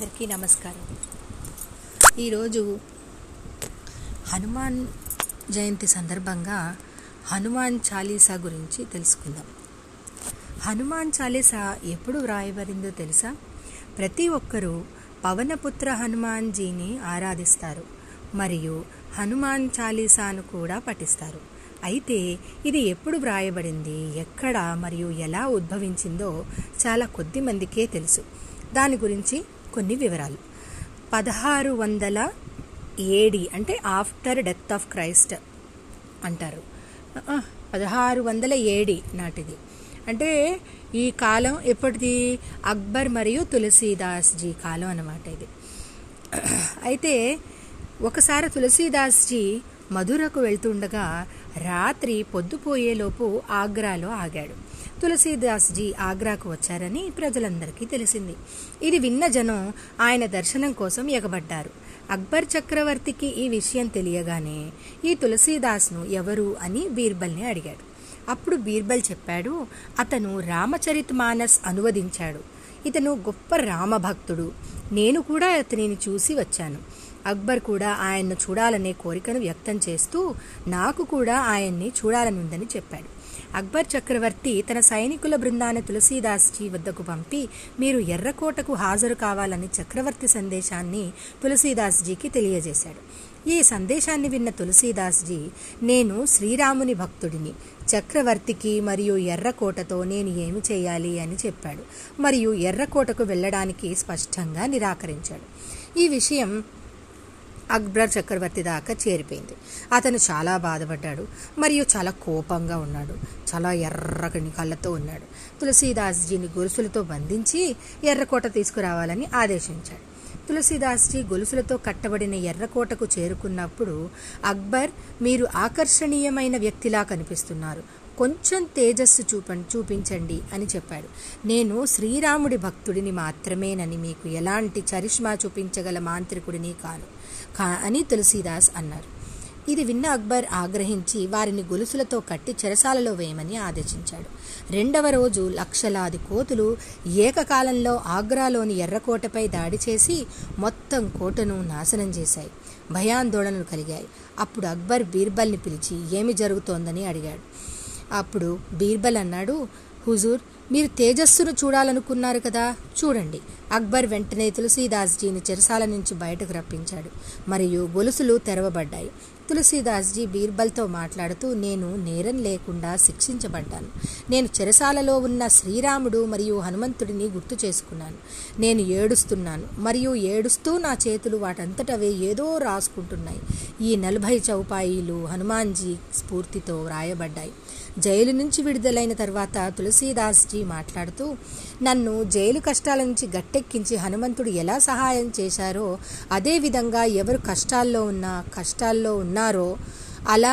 అందరికీ నమస్కారం. ఈరోజు హనుమాన్ జయంతి సందర్భంగా హనుమాన్ చాలీసా గురించి తెలుసుకుందాం. హనుమాన్ చాలీసా ఎప్పుడు వ్రాయబడిందో తెలుసా? ప్రతి ఒక్కరూ పవనపుత్ర హనుమాన్జీని ఆరాధిస్తారు మరియు హనుమాన్ చాలీసాను కూడా పఠిస్తారు. అయితే ఇది ఎప్పుడు వ్రాయబడింది ఎక్కడ మరియు ఎలా ఉద్భవించిందో చాలా కొద్ది మందికే తెలుసు. దాని గురించి కొన్ని వివరాలు. పదహారు వందల ఏడి అంటే ఆఫ్టర్ డెత్ ఆఫ్ క్రైస్ట్ అంటారు. పదహారు వందల ఏడి నాటిది. అంటే ఈ కాలం ఎప్పటిది? అక్బర్ మరియు తులసీదాస్ జీ కాలం అన్నమాట ఇది. అయితే ఒకసారి తులసీదాస్జీ మధురకు వెళ్తుండగా రాత్రి పొద్దుపోయేలోపు ఆగ్రాలో ఆగాడు. తులసీదాస్జీ ఆగ్రాకు వచ్చారని ప్రజలందరికీ తెలిసింది. ఇది విన్న జనం ఆయన దర్శనం కోసం ఎగబడ్డారు. అక్బర్ చక్రవర్తికి ఈ విషయం తెలియగానే ఈ తులసీదాస్ను ఎవరు అని బీర్బల్ని అడిగాడు. అప్పుడు బీర్బల్ చెప్పాడు అతను రామచరిత్ మానస్ అనువదించాడు. ఇతను గొప్ప రామభక్తుడు. నేను కూడా అతనిని చూసి వచ్చాను. అక్బర్ కూడా ఆయన్ను చూడాలనే కోరికను వ్యక్తం చేస్తూ నాకు కూడా ఆయన్ని చూడాలనుందని చెప్పాడు. అక్బర్ చక్రవర్తి తన సైనికుల బృందాన్ని తులసీదాస్జీ వద్దకు పంపి మీరు ఎర్రకోటకు హాజరు కావాలని చక్రవర్తి సందేశాన్ని తులసీదాస్జీకి తెలియజేశాడు. ఈ సందేశాన్ని విన్న తులసీదాస్జీ నేను శ్రీరాముని భక్తుడిని. చక్రవర్తికి మరియు ఎర్రకోటతో నేను ఏమి చేయాలి అని చెప్పాడు. మరియు ఎర్రకోటకు వెళ్ళడానికి స్పష్టంగా నిరాకరించాడు. ఈ విషయం అక్బర్ చక్రవర్తి దాకా చేరిపోయింది. అతను చాలా బాధపడ్డాడు. మరియు చాలా కోపంగా ఉన్నాడు. చాలా ఎర్రగని కళ్ళతో ఉన్నాడు. తులసీదాస్జీని గొలుసులతో బంధించి ఎర్రకోట తీసుకురావాలని ఆదేశించాడు. తులసీదాస్జీ గొలుసులతో కట్టబడిన ఎర్రకోటకు చేరుకున్నప్పుడు అక్బర్ మీరు ఆకర్షణీయమైన వ్యక్తిలా కనిపిస్తున్నారు. కొంచెం తేజస్సు చూపం చూపించండి అని చెప్పాడు. నేను శ్రీరాముడి భక్తుడిని మాత్రమేనని మీకు ఎలాంటి చరిష్మా చూపించగల మాంత్రికుడిని కాను. కా అని తులసీదాస్ అన్నారు. ఇది విన్న అక్బర్ ఆగ్రహించి వారిని గొలుసులతో కట్టి చెరసాలలో వేయమని ఆదేశించాడు. రెండవ రోజు లక్షలాది కోతులు ఏకకాలంలో ఆగ్రాలోని ఎర్రకోటపై దాడి చేసి మొత్తం కోటను నాశనం చేశాయి. భయాందోళనలు కలిగాయి. అప్పుడు అక్బర్ బీర్బల్ని పిలిచి ఏమి జరుగుతోందని అడిగాడు. అప్పుడు బీర్బల్ అన్నాడు హుజూర్ మీరు తేజస్సును చూడాలనుకున్నారు కదా చూడండి. అక్బర్ వెంటనే తులసీదాస్జీని చెరసాల నుంచి బయటకు రప్పించాడు. మరియు గొలుసులు తెరవబడ్డాయి. తులసీదాస్జీ బీర్బల్తో మాట్లాడుతూ నేను నేరం లేకుండా శిక్షించబడ్డాను. నేను చెరసాలలో ఉన్న శ్రీరాముడు మరియు హనుమంతుడిని గుర్తు చేసుకున్నాను. నేను ఏడుస్తున్నాను. మరియు ఏడుస్తూ నా చేతులు వాటంతటవే ఏదో రాసుకుంటున్నాయి. ఈ నలభై చౌపాయిలు హనుమాన్జీ స్ఫూర్తితో వ్రాయబడ్డాయి. జైలు నుంచి విడుదలైన తర్వాత తులసీదాస్జీ మాట్లాడుతూ నన్ను జైలు కష్టాల నుంచి గట్టెక్కించి హనుమంతుడు ఎలా సహాయం చేశారో అదేవిధంగా ఎవరు కష్టాల్లో ఉన్నా కష్టాల్లో ఉన్నారో అలా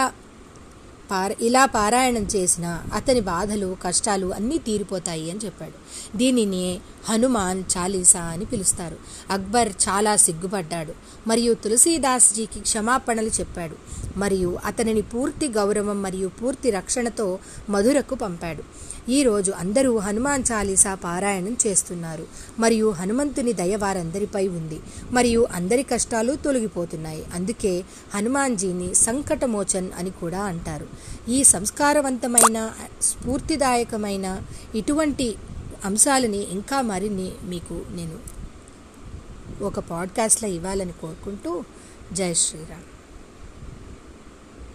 పార ఇలా పారాయణం చేసిన అతని బాధలు కష్టాలు అన్నీ తీరిపోతాయి అని చెప్పాడు. దీనిని హనుమాన్ చాలీసా అని పిలుస్తారు. అక్బర్ చాలా సిగ్గుపడ్డాడు. మరియు తులసీదాస్జీకి క్షమాపణలు చెప్పాడు. మరియు అతనిని పూర్తి గౌరవం మరియు పూర్తి రక్షణతో మధురకు పంపాడు. ఈరోజు అందరూ హనుమాన్ చాలీసా పారాయణం చేస్తున్నారు. మరియు హనుమంతుని దయ వారందరిపై ఉంది. మరియు అందరి కష్టాలు తొలగిపోతున్నాయి. అందుకే హనుమాన్జీని సంకటమోచన్ అని కూడా అంటారు. ఈ సంస్కారవంతమైన స్ఫూర్తిదాయకమైన ఇటువంటి అంశాలని ఇంకా మరిన్ని మీకు నేను ఒక పాడ్కాస్ట్లో ఇవ్వాలని కోరుకుంటూ జై శ్రీరామ్.